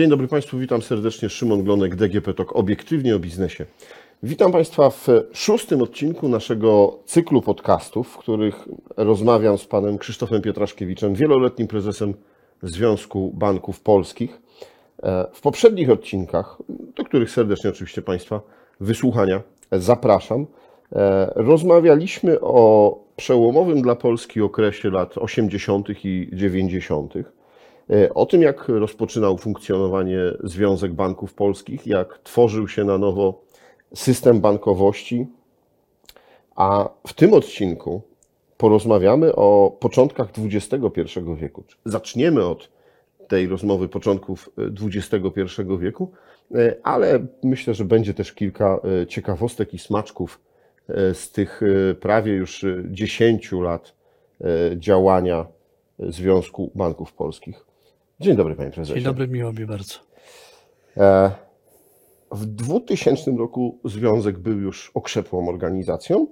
Dzień dobry Państwu, witam serdecznie. Szymon Glonek, DGP TOK, obiektywnie o biznesie. Witam Państwa w szóstym odcinku naszego cyklu podcastów, w których rozmawiam z panem Krzysztofem Pietraszkiewiczem, wieloletnim prezesem Związku Banków Polskich. E, w poprzednich odcinkach, do których serdecznie oczywiście Państwa wysłuchania zapraszam, e, rozmawialiśmy o przełomowym dla Polski okresie lat 80. i 90. E, o tym, jak rozpoczynał funkcjonowanie Związek Banków Polskich, jak tworzył się na nowo system bankowości. A w tym odcinku porozmawiamy o początkach XXI wieku. Zaczniemy od tej rozmowy początków XXI wieku, e, ale myślę, że będzie też kilka e, ciekawostek i smaczków z tych prawie już 10 lat działania Związku Banków Polskich. Dzień dobry, panie prezesie. Dzień dobry, miło mi bardzo. E, w 2000 roku związek był już okrzepłą organizacją,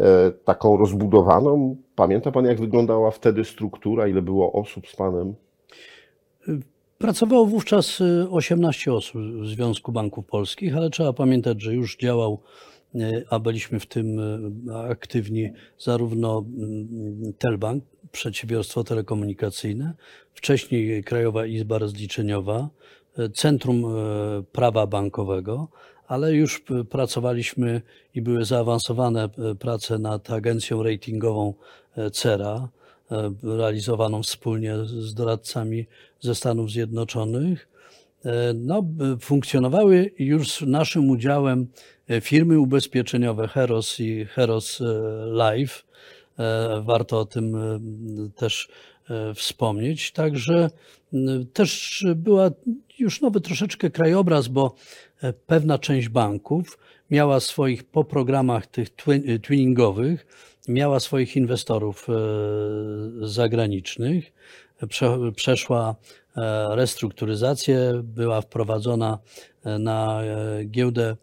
e, taką rozbudowaną. Pamięta pan, jak wyglądała wtedy struktura, ile było osób z panem? Pracowało wówczas 18 osób w Związku Banków Polskich, ale trzeba pamiętać, że już działał, a byliśmy w tym aktywni, zarówno Telbank, przedsiębiorstwo telekomunikacyjne, wcześniej Krajowa Izba Rozliczeniowa, e, Centrum e, Prawa Bankowego, ale już pracowaliśmy i były zaawansowane e, prace nad agencją ratingową CERA, realizowaną wspólnie z doradcami ze Stanów Zjednoczonych. No, funkcjonowały już z naszym udziałem firmy ubezpieczeniowe Heros i Heros Life. Warto o tym też E, wspomnieć. Także też była już nowy troszeczkę krajobraz, bo e, pewna część banków miała swoich po programach tych e, twinningowych, miała swoich inwestorów zagranicznych, przeszła restrukturyzację, była wprowadzona na giełdę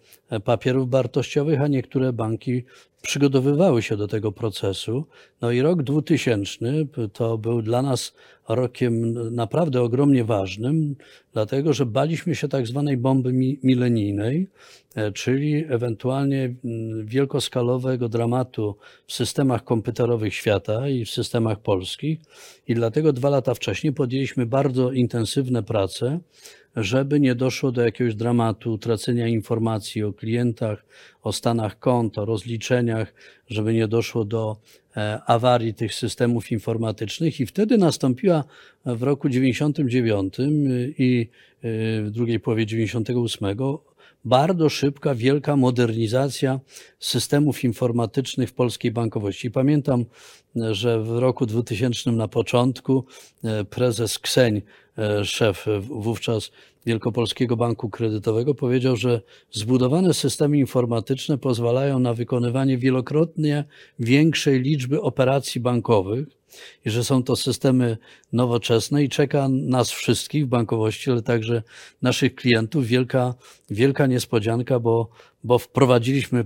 papierów wartościowych, a niektóre banki przygotowywały się do tego procesu. No i rok 2000 to był dla nas rokiem naprawdę ogromnie ważnym, dlatego że baliśmy się tak zwanej bomby milenijnej, e, czyli ewentualnie wielkoskalowego dramatu w systemach komputerowych świata i w systemach polskich. I dlatego dwa lata wcześniej podjęliśmy bardzo intensywne prace żeby nie doszło do jakiegoś dramatu, utracenia informacji o klientach, o stanach kont, o rozliczeniach, żeby nie doszło do e, awarii tych systemów informatycznych. I wtedy nastąpiła w roku 99 i e, w drugiej połowie 98 bardzo szybka, wielka modernizacja systemów informatycznych w polskiej bankowości. Pamiętam, że w roku 2000 na początku e, prezes Kseń, e, szef wówczas Wielkopolskiego Banku Kredytowego, powiedział, że zbudowane systemy informatyczne pozwalają na wykonywanie wielokrotnie większej liczby operacji bankowych i że są to systemy nowoczesne i czeka nas wszystkich w bankowości, ale także naszych klientów wielka, wielka niespodzianka, bo, bo wprowadziliśmy e,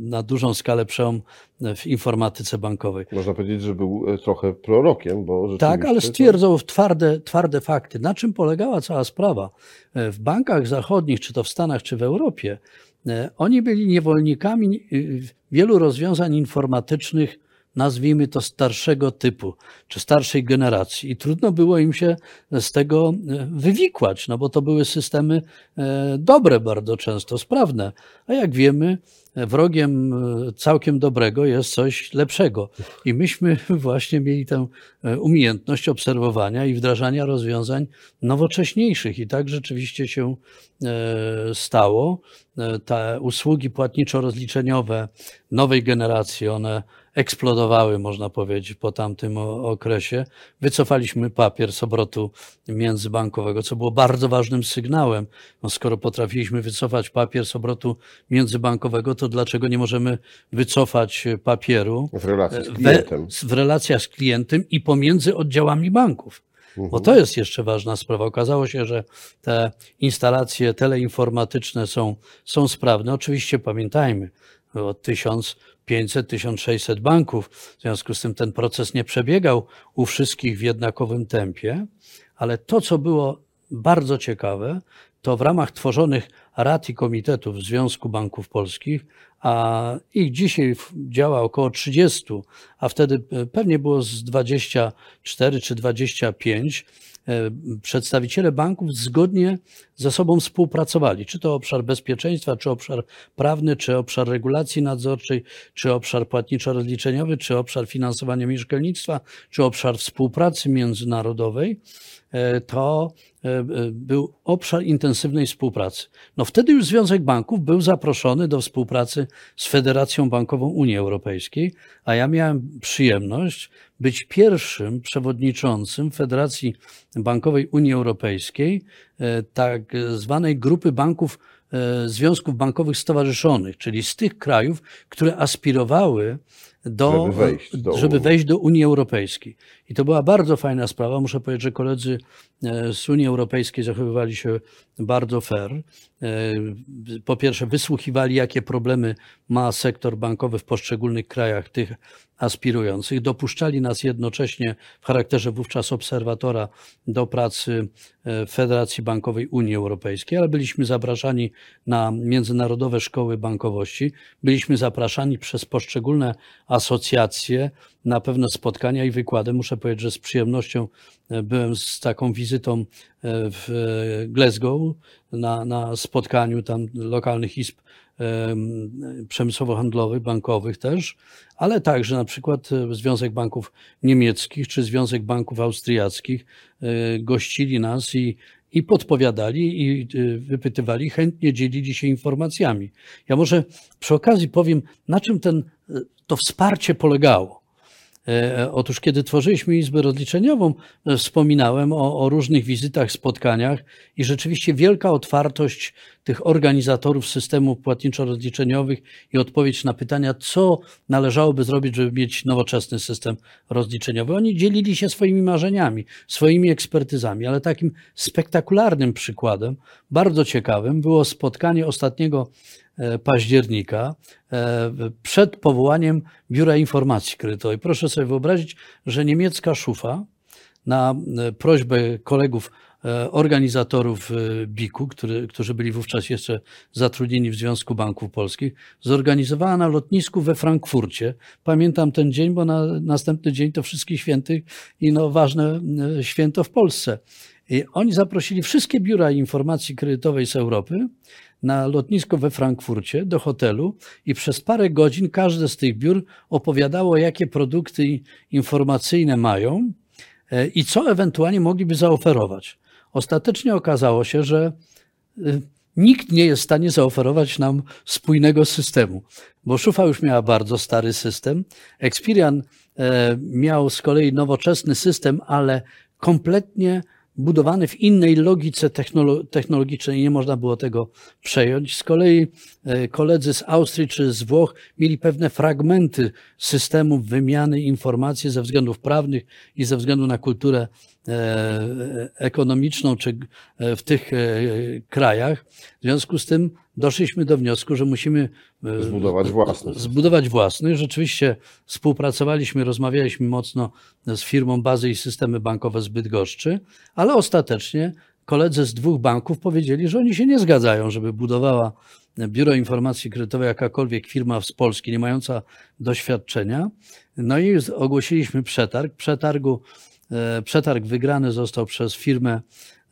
na dużą skalę przełom w informatyce bankowej. Można powiedzieć, że był e, trochę prorokiem, bo Tak, ale stwierdzał twarde, twarde fakty. Na czym polegała cała sprawa? E, w bankach zachodnich, czy to w Stanach, czy w Europie, oni byli niewolnikami wielu rozwiązań informatycznych, nazwijmy to starszego typu, czy starszej generacji. I trudno było im się z tego e, wywikłać, no bo to były systemy e, dobre bardzo często, sprawne. A jak wiemy, wrogiem e, całkiem dobrego jest coś lepszego. I myśmy właśnie mieli tę umiejętność obserwowania i wdrażania rozwiązań nowocześniejszych. I tak rzeczywiście się stało. Te usługi płatniczo-rozliczeniowe nowej generacji, one eksplodowały, można powiedzieć, po tamtym okresie. Wycofaliśmy papier z obrotu międzybankowego, co było bardzo ważnym sygnałem. No, skoro potrafiliśmy wycofać papier z obrotu międzybankowego, to dlaczego nie możemy wycofać papieru w, relacji z klientem. w, w relacjach z klientem i pomiędzy oddziałami banków? Bo mhm. to jest jeszcze ważna sprawa. Okazało się, że te instalacje teleinformatyczne są, są sprawne. Oczywiście pamiętajmy, od 1500-1600 banków. W związku z tym ten proces nie przebiegał u wszystkich w jednakowym tempie, ale to, co było bardzo ciekawe, to w ramach tworzonych rad i komitetów Związku Banków Polskich, a ich dzisiaj działa około 30, a wtedy e, pewnie było z 24 czy 25, e, przedstawiciele banków zgodnie ze sobą współpracowali, czy to obszar bezpieczeństwa, czy obszar prawny, czy obszar regulacji nadzorczej, czy obszar płatniczo-rozliczeniowy, czy obszar finansowania mieszkalnictwa, czy obszar współpracy międzynarodowej, e, to e, e, był obszar intensywnej współpracy. No wtedy już Związek Banków był zaproszony do współpracy z Federacją Bankową Unii Europejskiej, a ja miałem przyjemność być pierwszym przewodniczącym Federacji Bankowej Unii Europejskiej, e, tak zwanej grupy banków, e, związków bankowych stowarzyszonych, czyli z tych krajów, które aspirowały do, Żeby wejść do żeby Unii. wejść do Unii Europejskiej. I to była bardzo fajna sprawa. Muszę powiedzieć, że koledzy e, z Unii Europejskiej zachowywali się bardzo fair. E, Po pierwsze, wysłuchiwali, jakie problemy ma sektor bankowy w poszczególnych krajach tych aspirujących. Dopuszczali nas jednocześnie w charakterze wówczas obserwatora do pracy e, Federacji Bankowej Unii Europejskiej, ale byliśmy zapraszani na międzynarodowe szkoły bankowości. Byliśmy zapraszani przez poszczególne asocjacje na pewne spotkania i wykłady. Muszę powiedzieć, że z przyjemnością e, byłem z taką wizytą e, w e, Glasgow na, na spotkaniu tam lokalnych izb em, przemysłowo-handlowych, bankowych też, ale także na przykład Związek Banków Niemieckich czy Związek Banków Austriackich gościli nas i, i podpowiadali i e, wypytywali, chętnie dzielili się informacjami. Ja może przy okazji powiem, na czym ten, e, to wsparcie polegało. E, Otóż, kiedy tworzyliśmy Izbę Rozliczeniową, e, wspominałem o, o różnych wizytach, spotkaniach i rzeczywiście wielka otwartość tych organizatorów systemów płatniczo-rozliczeniowych i odpowiedź na pytania, co należałoby zrobić, żeby mieć nowoczesny system rozliczeniowy. Oni dzielili się swoimi marzeniami, swoimi ekspertyzami, ale takim spektakularnym przykładem, bardzo ciekawym, było spotkanie ostatniego e, października e, przed powołaniem Biura Informacji Kredytowej. Proszę sobie wyobrazić, że niemiecka szufa na e, prośbę kolegów e, organizatorów e, BIK-u, który, którzy byli wówczas jeszcze zatrudnieni w Związku Banków Polskich, zorganizowała na lotnisku we Frankfurcie. Pamiętam ten dzień, bo na następny dzień to Wszystkich Świętych i no ważne e, święto w Polsce. I oni zaprosili wszystkie biura informacji kredytowej z Europy na lotnisko we Frankfurcie do hotelu i przez parę godzin każde z tych biur opowiadało, jakie produkty informacyjne mają e, i co ewentualnie mogliby zaoferować. Ostatecznie okazało się, że y, nikt nie jest w stanie zaoferować nam spójnego systemu, bo Szufa już miała bardzo stary system. Experian e, miał z kolei nowoczesny system, ale kompletnie budowany w innej logice technolo- technologicznej, nie można było tego przejąć. Z kolei e, koledzy z Austrii czy z Włoch mieli pewne fragmenty systemów wymiany informacji ze względów prawnych i ze względu na kulturę e, ekonomiczną czy e, w tych e, krajach. W związku z tym doszliśmy do wniosku, że musimy e, Zbudować własny. zbudować własny. Rzeczywiście współpracowaliśmy, rozmawialiśmy mocno z firmą Bazy i Systemy Bankowe z Bydgoszczy, ale ostatecznie koledzy z dwóch banków powiedzieli, że oni się nie zgadzają, żeby budowała Biuro Informacji Kredytowej jakakolwiek firma z Polski, nie mająca doświadczenia. No i ogłosiliśmy przetarg. Przetargu, e, przetarg wygrany został przez firmę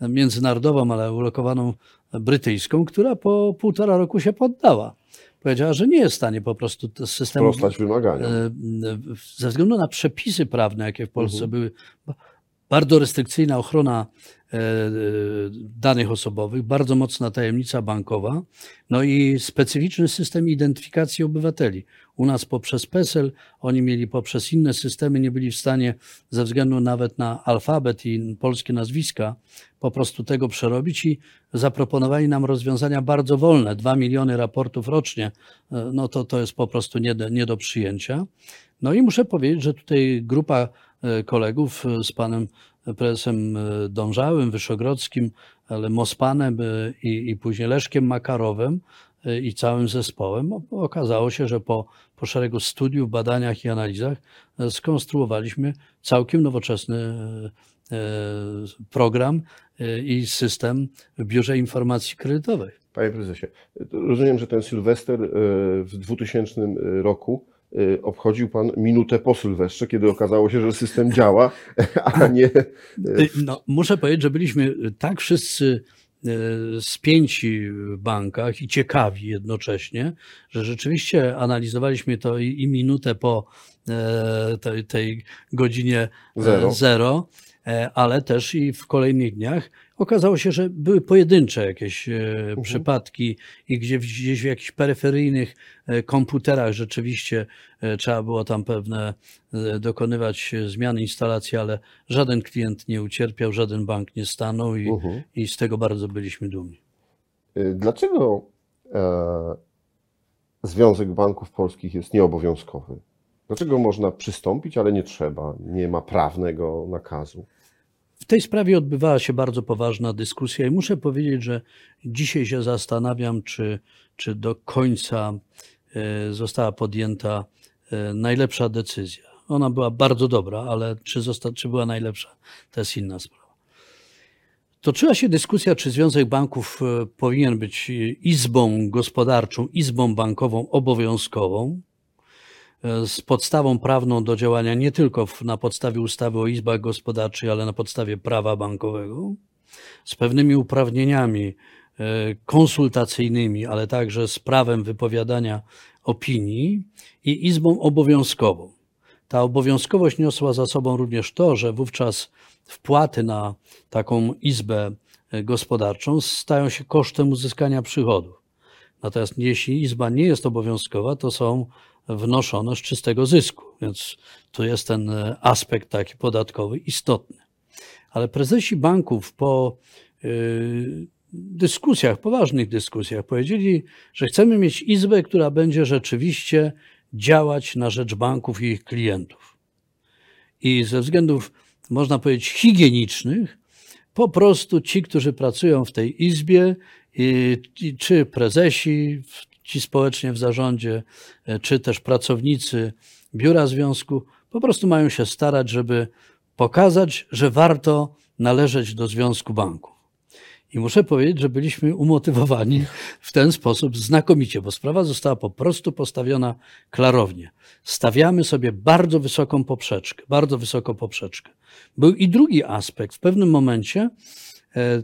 międzynarodową, ale ulokowaną brytyjską, która po półtora roku się poddała. Powiedziała, że nie jest w stanie po prostu systemu Sprostać wymaganiom. e, ze względu na przepisy prawne, jakie w Polsce Mhm. były, bardzo restrykcyjna ochrona e, e, danych osobowych, bardzo mocna tajemnica bankowa, no i specyficzny system identyfikacji obywateli. U nas poprzez PESEL, oni mieli poprzez inne systemy, nie byli w stanie ze względu nawet na alfabet i polskie nazwiska po prostu tego przerobić i zaproponowali nam rozwiązania bardzo wolne, 2 miliony raportów rocznie, e, no to to jest po prostu nie do, nie do przyjęcia. No i muszę powiedzieć, że tutaj grupa kolegów e, z panem prezesem e, Dążałym, Wyszogrodzkim, ale Mospanem e, i, i później Leszkiem Makarowem e, i całym zespołem okazało się, że po po szeregu studiów, badaniach i analizach e, skonstruowaliśmy całkiem nowoczesny e, e, program e, i system w Biurze Informacji Kredytowej. Panie prezesie, rozumiem, że ten Sylwester e, w 2000 roku e, obchodził pan minutę po Sylwestrze, kiedy okazało się, że system działa, a nie. Y, No, muszę powiedzieć, że byliśmy tak wszyscy spięci w bankach i ciekawi jednocześnie, że rzeczywiście analizowaliśmy to i, i minutę po e, tej, tej godzinie e, Zero. zero, e, ale też i w kolejnych dniach okazało się, że były pojedyncze jakieś e, przypadki i gdzie gdzieś w jakichś peryferyjnych e, komputerach rzeczywiście e, trzeba było tam pewne dokonywać zmian instalacji, ale żaden klient nie ucierpiał, żaden bank nie stanął i, Mhm. i z tego bardzo byliśmy dumni. Dlaczego e, Związek Banków Polskich jest nieobowiązkowy? Dlaczego można przystąpić, ale nie trzeba? Nie ma prawnego nakazu. W tej sprawie odbywała się bardzo poważna dyskusja i muszę powiedzieć, że dzisiaj się zastanawiam, czy, czy do końca e, została podjęta e, najlepsza decyzja. Ona była bardzo dobra, ale czy, zosta, czy była najlepsza, to jest inna sprawa. Toczyła się dyskusja, czy Związek Banków e, powinien być izbą gospodarczą, izbą bankową obowiązkową, z podstawą prawną do działania nie tylko na podstawie ustawy o izbach gospodarczych, ale na podstawie prawa bankowego, z pewnymi uprawnieniami e, konsultacyjnymi, ale także z prawem wypowiadania opinii i izbą obowiązkową. Ta obowiązkowość niosła za sobą również to, że wówczas wpłaty na taką izbę e, gospodarczą stają się kosztem uzyskania przychodów. Natomiast jeśli izba nie jest obowiązkowa, to są wnoszone z czystego zysku, więc tu jest ten e, aspekt taki podatkowy istotny. Ale prezesi banków po y, dyskusjach, poważnych dyskusjach, powiedzieli, że chcemy mieć izbę, która będzie rzeczywiście działać na rzecz banków i ich klientów. I ze względów, można powiedzieć, higienicznych, po prostu ci, którzy pracują w tej izbie, i, i, czy prezesi, ci społecznie w zarządzie, e, czy też pracownicy biura związku, po prostu mają się starać, żeby pokazać, że warto należeć do Związku Banków. I muszę powiedzieć, że byliśmy umotywowani w ten sposób znakomicie, bo sprawa została po prostu postawiona klarownie. Stawiamy sobie bardzo wysoką poprzeczkę, bardzo wysoką poprzeczkę. Był i drugi aspekt. W pewnym momencie,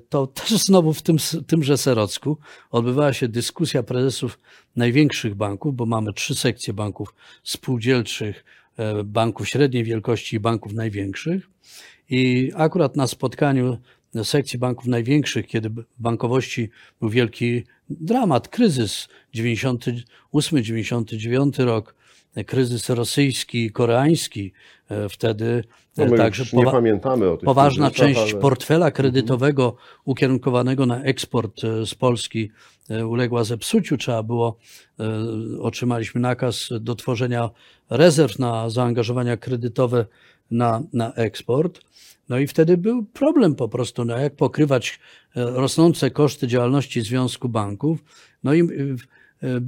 to też znowu w tym, tymże Serocku, odbywała się dyskusja prezesów największych banków, bo mamy trzy sekcje banków spółdzielczych, e, banków średniej wielkości i banków największych. I akurat na spotkaniu sekcji banków największych, kiedy bankowości był wielki dramat, kryzys 98-99 rok, kryzys rosyjski, koreański, e, wtedy No my także nie pamiętamy o tych poważna część ale- portfela kredytowego ukierunkowanego na eksport e, z Polski e, uległa zepsuciu. Trzeba było, e, otrzymaliśmy nakaz do tworzenia rezerw na zaangażowania kredytowe na, na eksport. No i wtedy był problem po prostu, no jak pokrywać e, rosnące koszty działalności Związku Banków. No i e, e,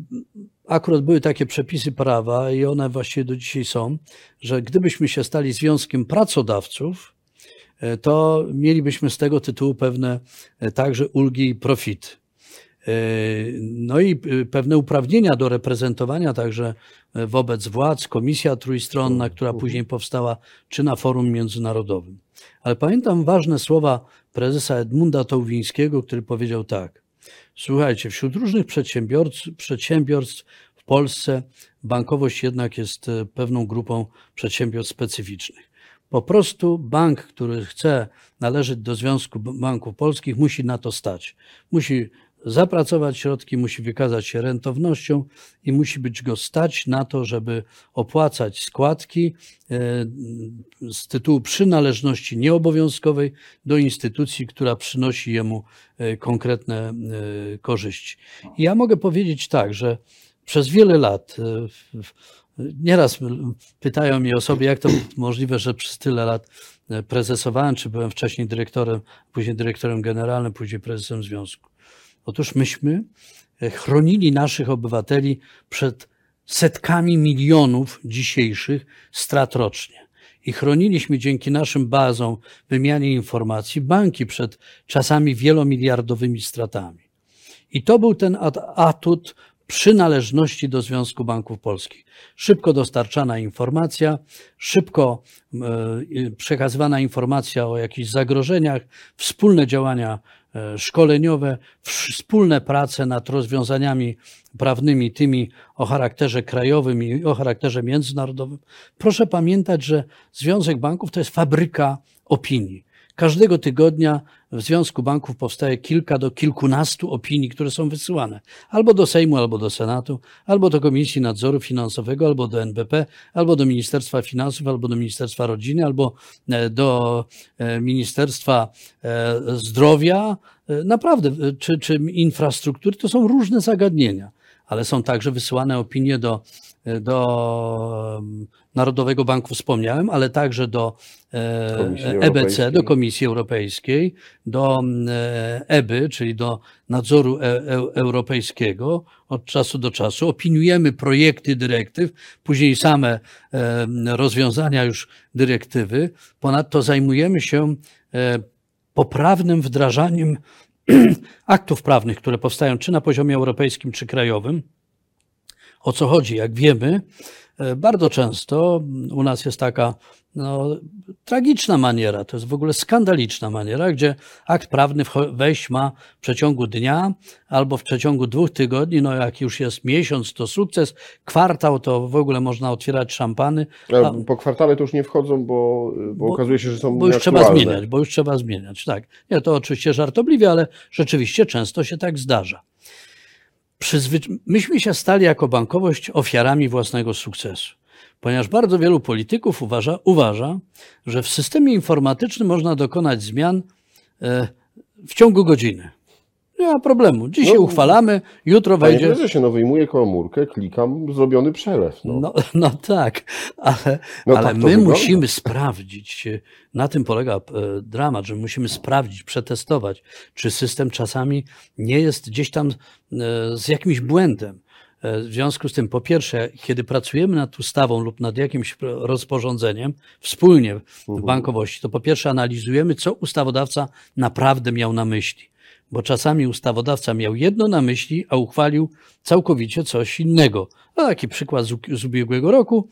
akurat były takie przepisy prawa i one właściwie do dzisiaj są, że gdybyśmy się stali związkiem pracodawców, e, to mielibyśmy z tego tytułu pewne e, także ulgi i profity. E, No i pewne uprawnienia do reprezentowania także wobec władz, komisja trójstronna, która później powstała, czy na forum międzynarodowym. Ale pamiętam ważne słowa prezesa Edmunda Tołwińskiego, który powiedział tak. Słuchajcie, wśród różnych przedsiębiorstw, przedsiębiorstw w Polsce bankowość jednak jest e, pewną grupą przedsiębiorstw specyficznych. Po prostu bank, który chce należeć do Związku Banków Polskich, musi na to stać. Musi zapracować środki, musi wykazać się rentownością i musi być go stać na to, żeby opłacać składki e, z tytułu przynależności nieobowiązkowej do instytucji, która przynosi jemu e, konkretne e, korzyści. I ja mogę powiedzieć tak, że przez wiele lat, nieraz pytają mnie osoby, jak to możliwe, że przez tyle lat prezesowałem, czy byłem wcześniej dyrektorem, później dyrektorem generalnym, później prezesem związku. Otóż myśmy e, chronili naszych obywateli przed setkami milionów dzisiejszych strat rocznie. I chroniliśmy dzięki naszym bazom, wymianie informacji, banki przed czasami wielomiliardowymi stratami. I to był ten atut przynależności do Związku Banków Polskich. Szybko dostarczana informacja, szybko e, przekazywana informacja o jakichś zagrożeniach, wspólne działania szkoleniowe, wspólne prace nad rozwiązaniami prawnymi, tymi o charakterze krajowym i o charakterze międzynarodowym. Proszę pamiętać, że Związek Banków to jest fabryka opinii. Każdego tygodnia w Związku Banków powstaje kilka do kilkunastu opinii, które są wysyłane albo do Sejmu, albo do Senatu, albo do Komisji Nadzoru Finansowego, albo do NBP, albo do Ministerstwa Finansów, albo do Ministerstwa Rodziny, albo e, do e, Ministerstwa e, Zdrowia, naprawdę, czy, czy infrastruktury. To są różne zagadnienia ale są także wysyłane opinie do, do Narodowego Banku, wspomniałem, ale także do EBC, do Komisji Europejskiej, do EBY, czyli do nadzoru europejskiego od czasu do czasu. Opiniujemy projekty dyrektyw, później same rozwiązania już dyrektywy. Ponadto zajmujemy się poprawnym wdrażaniem aktów prawnych, które powstają czy na poziomie europejskim, czy krajowym. O co chodzi? Jak wiemy, e, bardzo często u nas jest taka no, tragiczna maniera, to jest w ogóle skandaliczna maniera, gdzie akt prawny wejść ma w przeciągu dnia albo w przeciągu dwóch tygodni, no jak już jest miesiąc, to sukces, kwartał to w ogóle można otwierać szampany. A, po kwartale to już nie wchodzą, bo, bo, bo okazuje się, że są Bo już trzeba zmieniać, bo już trzeba zmieniać, tak. Nie, to oczywiście żartobliwie, ale rzeczywiście często się tak zdarza. Przyzwy... Myśmy się stali jako bankowość ofiarami własnego sukcesu ponieważ bardzo wielu polityków uważa, uważa, że w systemie informatycznym można dokonać zmian e, w ciągu godziny. Nie ma problemu. Dzisiaj no, uchwalamy, jutro panie wejdzie. Panie się no wyjmuję komórkę, klikam, zrobiony przelew. No, no, no tak, ale, no ale tak my musimy sprawdzić, na tym polega e, dramat, że musimy sprawdzić, przetestować, czy system czasami nie jest gdzieś tam e, z jakimś błędem. E, w związku z tym, po pierwsze, kiedy pracujemy nad ustawą lub nad jakimś rozporządzeniem wspólnie w mhm. bankowości, to po pierwsze analizujemy, co ustawodawca naprawdę miał na myśli. Bo czasami ustawodawca miał jedno na myśli, a uchwalił całkowicie coś innego. No, taki przykład z, z ubiegłego roku.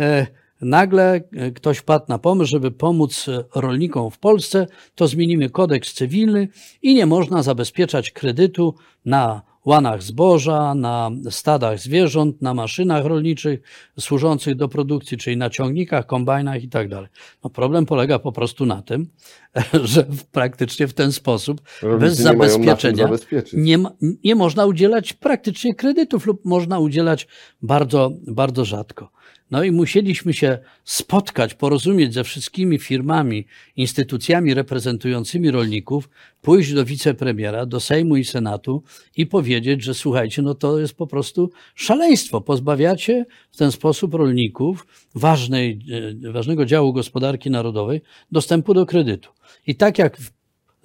E, nagle e, ktoś wpadł na pomysł, żeby pomóc rolnikom w Polsce, to zmienimy kodeks cywilny i nie można zabezpieczać kredytu na łanach zboża, na stadach zwierząt, na maszynach rolniczych służących do produkcji, czyli na ciągnikach, kombajnach i tak dalej. No problem polega po prostu na tym, że praktycznie w ten sposób, Rolnicy bez zabezpieczenia, nie, nie, nie można udzielać praktycznie kredytów lub można udzielać bardzo, bardzo rzadko. No i musieliśmy się spotkać, porozumieć ze wszystkimi firmami, instytucjami reprezentującymi rolników, pójść do wicepremiera, do Sejmu i Senatu i powiedzieć, że słuchajcie, no to jest po prostu szaleństwo. Pozbawiacie w ten sposób rolników ważnej, e, ważnego działu gospodarki narodowej dostępu do kredytu. I tak jak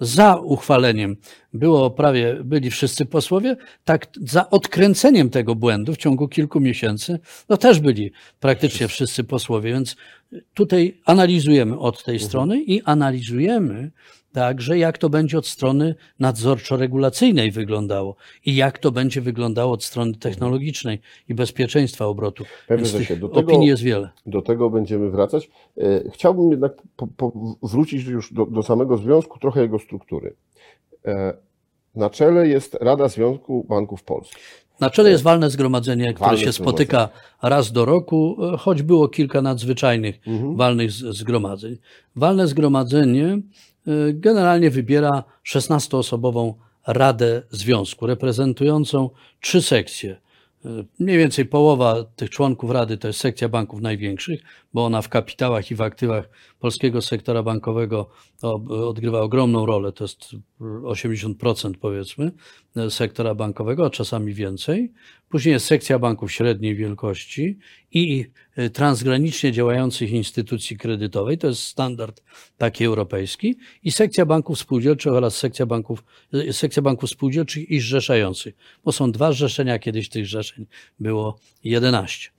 za uchwaleniem było prawie, byli wszyscy posłowie, tak za odkręceniem tego błędu w ciągu kilku miesięcy, no też byli praktycznie wszyscy posłowie, więc tutaj analizujemy od tej mhm. strony i analizujemy także, jak to będzie od strony nadzorczo-regulacyjnej wyglądało i jak to będzie wyglądało od strony technologicznej i bezpieczeństwa obrotu. Pewnie, Więc się. Do tego, opinii jest wiele. Do tego będziemy wracać. E, chciałbym jednak po, po wrócić już do, do samego związku, trochę jego struktury. E, na czele jest Rada Związku Banków Polskich. Na czele jest walne zgromadzenie, które walne się spotyka raz do roku, e, choć było kilka nadzwyczajnych mhm. walnych zgromadzeń. Walne zgromadzenie generalnie wybiera 16-osobową Radę Związku, reprezentującą trzy sekcje. Y, mniej więcej połowa tych członków Rady to jest sekcja banków największych, bo ona w kapitałach i w aktywach polskiego sektora bankowego odgrywa ogromną rolę, to jest 80% powiedzmy. Sektora bankowego, a czasami więcej. Później jest sekcja banków średniej wielkości i e, transgranicznie działających instytucji kredytowej, to jest standard taki europejski, i sekcja banków spółdzielczych oraz sekcja banków, e, sekcja banków spółdzielczych i zrzeszających, bo są dwa zrzeszenia, kiedyś tych zrzeszeń było 11.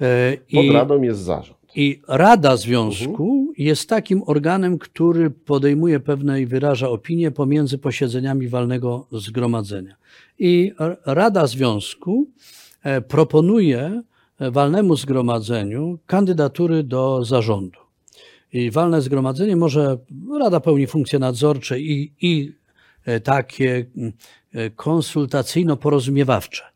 E, Pod I- radą jest zarząd. I Rada Związku jest takim organem, który podejmuje pewne i wyraża opinie pomiędzy posiedzeniami walnego zgromadzenia. I Rada Związku e, proponuje e, walnemu zgromadzeniu kandydatury do zarządu. I walne zgromadzenie może, Rada pełni funkcje nadzorcze i, i e, takie mm, konsultacyjno-porozumiewawcze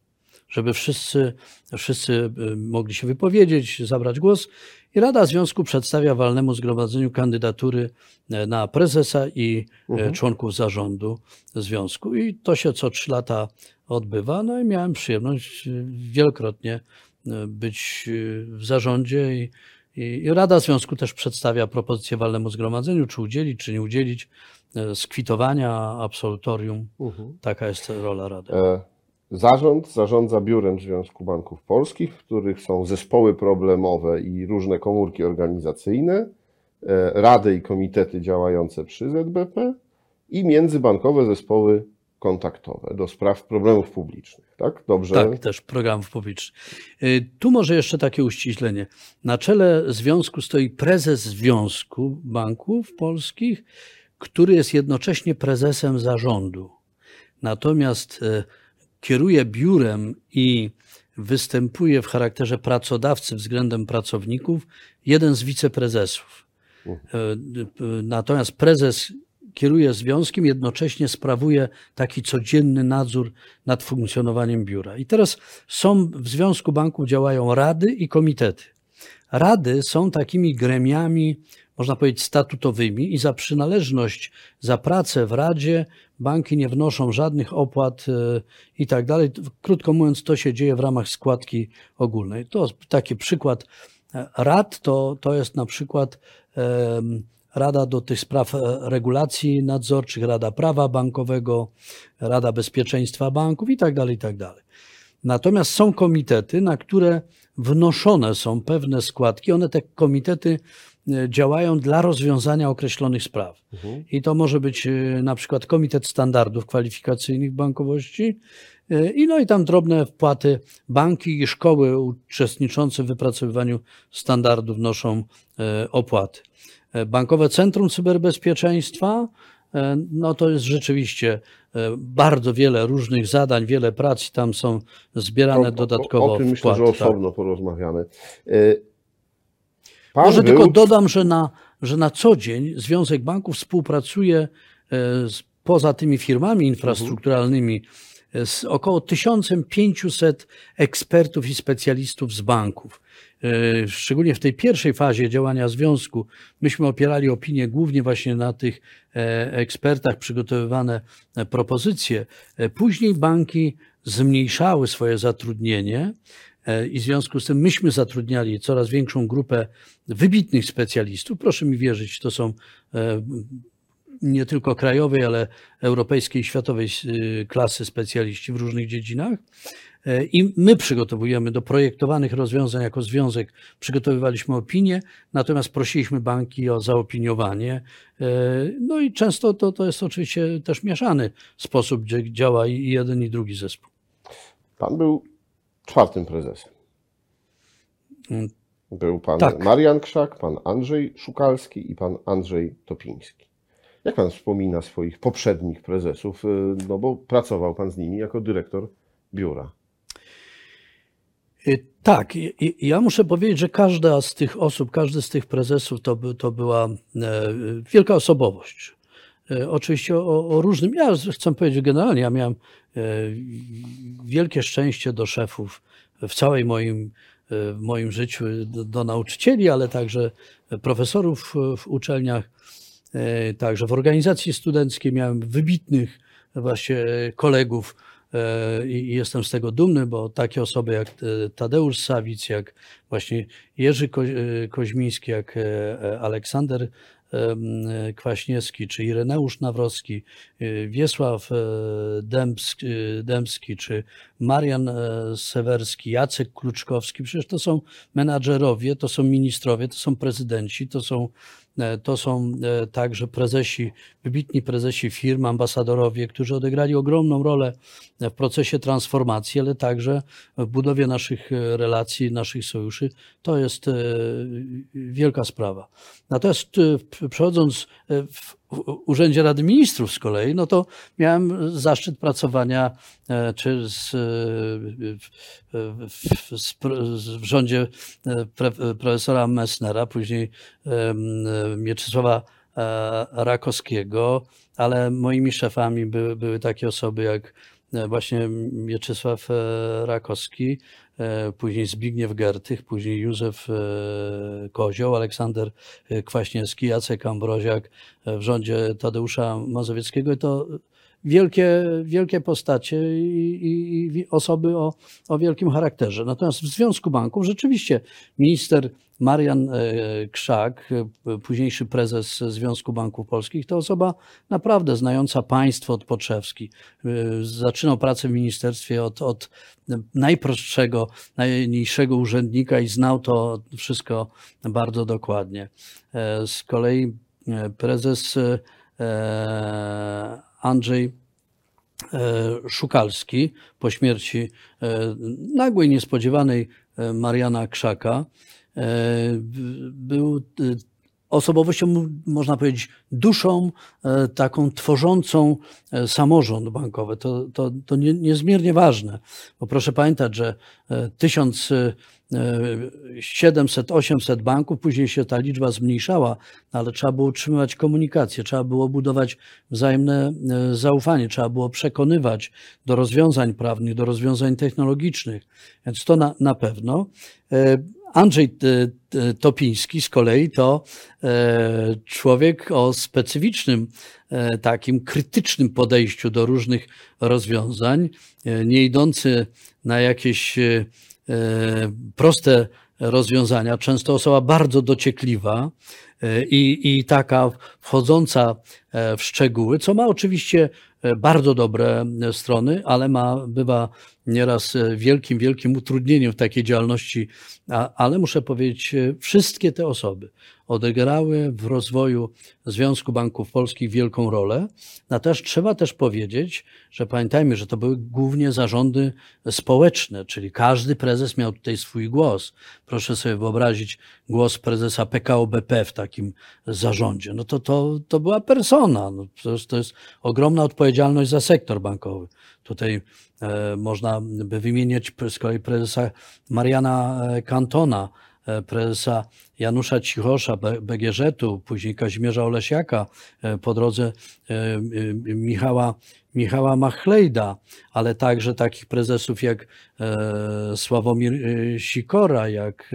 żeby wszyscy, wszyscy y, mogli się wypowiedzieć, zabrać głos. I Rada Związku przedstawia walnemu zgromadzeniu kandydatury e, na prezesa i e, członków zarządu związku. I to się co trzy lata odbywa. No i miałem przyjemność wielokrotnie być w zarządzie i, i, Rada Związku też przedstawia propozycję walnemu zgromadzeniu, czy udzielić, czy nie udzielić e, skwitowania, absolutorium. Taka jest rola Rady. E, Zarząd zarządza biurem Związku Banków Polskich, w których są zespoły problemowe i różne komórki organizacyjne, e, rady i komitety działające przy ZBP i międzybankowe zespoły kontaktowe do spraw problemów publicznych. Tak? Dobrze? Tak, też programów publicznych. Y, Tu może jeszcze takie uściślenie. Na czele związku stoi prezes Związku Banków Polskich, który jest jednocześnie prezesem zarządu. Natomiast e, kieruje biurem i występuje w charakterze pracodawcy względem pracowników jeden z wiceprezesów. P- Natomiast prezes kieruje związkiem, jednocześnie sprawuje taki codzienny nadzór nad funkcjonowaniem biura. I teraz są w Związku Banków działają rady i komitety. Rady są takimi gremiami, można powiedzieć, statutowymi i za przynależność, za pracę w Radzie banki nie wnoszą żadnych opłat e, i tak dalej. Krótko mówiąc, to się dzieje w ramach składki ogólnej. To taki przykład e, rad to, to jest na przykład Rada do tych spraw e, regulacji nadzorczych, Rada Prawa Bankowego, Rada Bezpieczeństwa Banków i tak dalej, i tak dalej. Natomiast są komitety, na które wnoszone są pewne składki. One, te komitety, działają dla rozwiązania określonych spraw. I to może być e, na przykład Komitet Standardów Kwalifikacyjnych Bankowości. e, I no i tam drobne wpłaty. Banki i szkoły uczestniczące w wypracowywaniu standardów noszą e, opłaty. E, Bankowe Centrum Cyberbezpieczeństwa, e, no to jest rzeczywiście e, bardzo wiele różnych zadań, wiele prac i tam są zbierane dodatkowo o, o tym myślę, że tak. osobno porozmawiamy. Pan Może był... tylko dodam, że na, że na co dzień Związek Banków współpracuje e, z, poza tymi firmami infrastrukturalnymi e, z około 1500 ekspertów i specjalistów z banków. E, Szczególnie w tej pierwszej fazie działania związku myśmy opierali opinię głównie właśnie na tych ekspertach, przygotowywane propozycje. Później banki zmniejszały swoje zatrudnienie i w związku z tym myśmy zatrudniali coraz większą grupę wybitnych specjalistów. Proszę mi wierzyć, to są e, nie tylko krajowej, ale europejskiej światowej y, klasy specjaliści w różnych dziedzinach. E, I my przygotowujemy do projektowanych rozwiązań jako związek, przygotowywaliśmy opinie, natomiast prosiliśmy banki o zaopiniowanie. E, No i często to, to jest oczywiście też mieszany sposób, gdzie działa i jeden i drugi zespół. Pan był czwartym prezesem. Mm, Był pan Tak. Marian Krzak, pan Andrzej Szukalski i pan Andrzej Topiński. Jak pan wspomina swoich poprzednich prezesów? Y, No bo pracował pan z nimi jako dyrektor biura. Y, Tak, ja muszę powiedzieć, że każda z tych osób, każdy z tych prezesów to, by, to była e, wielka osobowość. E, Oczywiście o, o różnym, ja chcę powiedzieć generalnie, ja miałem e, wielkie szczęście do szefów w całej moim, e, w moim życiu, do, do nauczycieli, ale także profesorów w uczelniach, także w organizacji studenckiej. Miałem wybitnych właśnie kolegów, i jestem z tego dumny, bo takie osoby jak Tadeusz Sawic, jak właśnie Jerzy Ko- Koźmiński, jak Aleksander Kwaśniewski, czy Ireneusz Nawrocki, e, Wiesław e, Dębski, e, Dębski czy Marian e, Sewerski, Jacek Kluczkowski, przecież to są menadżerowie, to są ministrowie, to są prezydenci, to są To są e, także prezesi, wybitni prezesi firm, ambasadorowie, którzy odegrali ogromną rolę w procesie transformacji, ale także w budowie naszych e, relacji, naszych sojuszy. To jest e, wielka sprawa. Natomiast e, przechodząc e, w Urzędzie Rady Ministrów z kolei, no to miałem zaszczyt pracowania e, czy z, e, w, w, rządzie e, pre, profesora Messnera, później Mieczysława Rakowskiego, ale moimi szefami były, były takie osoby jak właśnie Mieczysław Rakowski, później Zbigniew Gertych, później Józef e, Kozioł, Aleksander e, Kwaśniewski, Jacek Ambroziak e, w rządzie Tadeusza Mazowieckiego. I to wielkie, wielkie postacie i, i, osoby o, o wielkim charakterze. Natomiast w Związku Banków rzeczywiście minister Marian e, Krzak, e, późniejszy prezes Związku Banków Polskich, to osoba naprawdę znająca państwo od podszewski. E, Zaczynał pracę w ministerstwie od, od najprostszego, najmniejszego urzędnika i znał to wszystko bardzo dokładnie. Z kolei prezes Andrzej e, Szukalski po śmierci e, nagłej, niespodziewanej e, Mariana Krzaka. Był osobowością, można powiedzieć, duszą e, taką tworzącą e, samorząd bankowy. To, to, to nie, niezmiernie ważne, bo proszę pamiętać, że e, 1700-800 banków, później się ta liczba zmniejszała, no ale trzeba było utrzymywać komunikację, trzeba było budować wzajemne e, zaufanie, trzeba było przekonywać do rozwiązań prawnych, do rozwiązań technologicznych, więc to na, na pewno. Andrzej e, e, Topiński z kolei to e, człowiek o specyficznym, takim krytycznym podejściu do różnych rozwiązań, nie idący na jakieś proste rozwiązania, często osoba bardzo dociekliwa i, i taka wchodząca w szczegóły, co ma oczywiście e, bardzo dobre e, strony, ale ma, bywa nieraz e, wielkim, wielkim utrudnieniem w takiej działalności, a, ale muszę powiedzieć, e, wszystkie te osoby odegrały w rozwoju Związku Banków Polskich wielką rolę. Natomiast trzeba też powiedzieć, że pamiętajmy, że to były głównie zarządy społeczne, czyli każdy prezes miał tutaj swój głos. Proszę sobie wyobrazić głos prezesa PKO BP w takim zarządzie. No to, to, to była persona. No to, jest, ogromna odpowiedzialność za sektor bankowy. Tutaj e, można by wymieniać z kolei prezesa Mariana e, Kantona, e, prezesa Janusza Cichosza, BGŻ-u, później Kazimierza Olesiaka, e, po drodze Michała, Michała Machlejda, ale także takich prezesów jak Sławomir Sikora, jak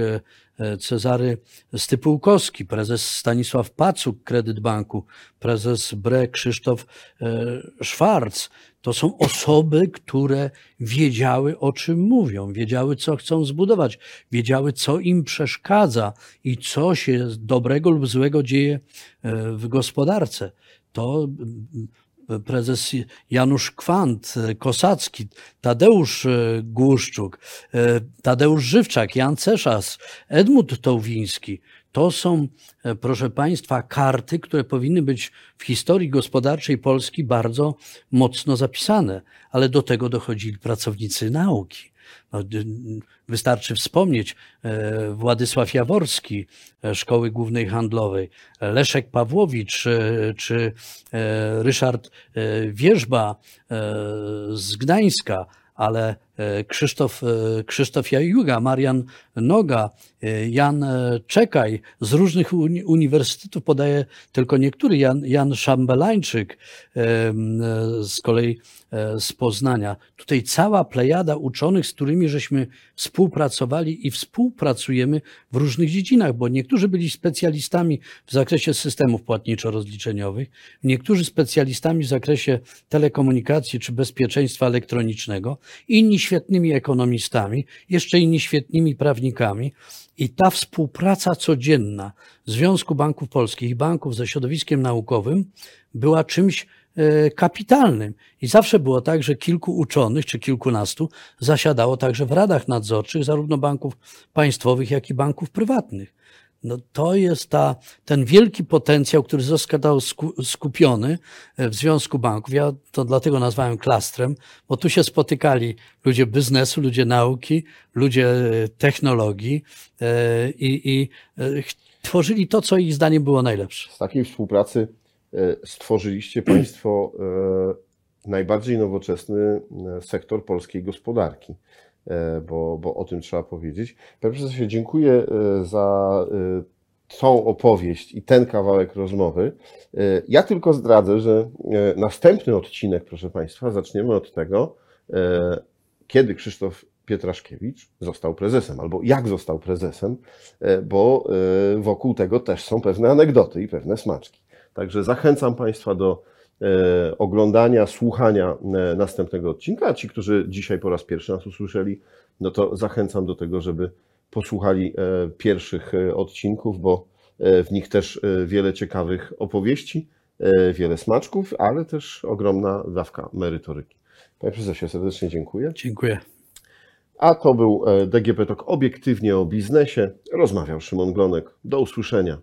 Cezary Stypułkowski, prezes Stanisław Pacuk Kredyt Banku, prezes BRE Krzysztof e, Szwarc. To są osoby, które wiedziały, o czym mówią, wiedziały, co chcą zbudować, wiedziały, co im przeszkadza i co się dobrego lub złego dzieje e, w gospodarce. To prezes Janusz Kwant, e, Kosacki, Tadeusz e, Głuszczuk, e, Tadeusz Żywczak, Jan Ceszas, Edmund Tołwiński. To są, proszę Państwa, karty, które powinny być w historii gospodarczej Polski bardzo mocno zapisane, ale do tego dochodzili pracownicy nauki. No, wystarczy wspomnieć e, Władysław Jaworski, e, Szkoły Głównej Handlowej, Leszek Pawłowicz e, czy e, Ryszard e, Wierzba e, z Gdańska, ale e, Krzysztof, e, Krzysztof Jajuga, Marian Noga, e, Jan e, Czekaj z różnych uni uniwersytetów, podaję tylko niektóry, Jan, Jan Szambelańczyk e, e, z kolei e, z Poznania. Tutaj cała plejada uczonych, z którymi żeśmy współpracowali i współpracujemy w różnych dziedzinach, bo niektórzy byli specjalistami w zakresie systemów płatniczo-rozliczeniowych, niektórzy specjalistami w zakresie telekomunikacji czy bezpieczeństwa elektronicznego, inni świetnymi ekonomistami, jeszcze inni świetnymi prawnikami. I ta współpraca codzienna Związku Banków Polskich i banków ze środowiskiem naukowym była czymś e, kapitalnym. I zawsze było tak, że kilku uczonych czy kilkunastu zasiadało także w radach nadzorczych zarówno banków państwowych, jak i banków prywatnych. No to jest ta, ten wielki potencjał, który został sku- skupiony e, w Związku Banków. Ja to dlatego nazwałem klastrem, bo tu się spotykali ludzie biznesu, ludzie nauki, ludzie e, technologii e, i, i tworzyli to, co ich zdaniem było najlepsze. Z takiej współpracy stworzyliście Państwo najbardziej nowoczesny sektor polskiej gospodarki, bo, bo o tym trzeba powiedzieć. Panie Prezesie, dziękuję e, za e, tą opowieść i ten kawałek rozmowy. E, Ja tylko zdradzę, że e, następny odcinek, proszę Państwa, zaczniemy od tego, e, kiedy Krzysztof Pietraszkiewicz został prezesem, albo jak został prezesem, e, bo e, wokół tego też są pewne anegdoty i pewne smaczki. Także zachęcam Państwa do e, oglądania, słuchania e, następnego odcinka, a ci, którzy dzisiaj po raz pierwszy nas usłyszeli, no to zachęcam do tego, żeby posłuchali e, pierwszych e, odcinków, bo e, w nich też e, wiele ciekawych opowieści, e, wiele smaczków, ale też ogromna dawka merytoryki. Panie prezesie, serdecznie dziękuję. Dziękuję. A to był e, DGP Talk obiektywnie o biznesie. Rozmawiał Szymon Glonek. Do usłyszenia.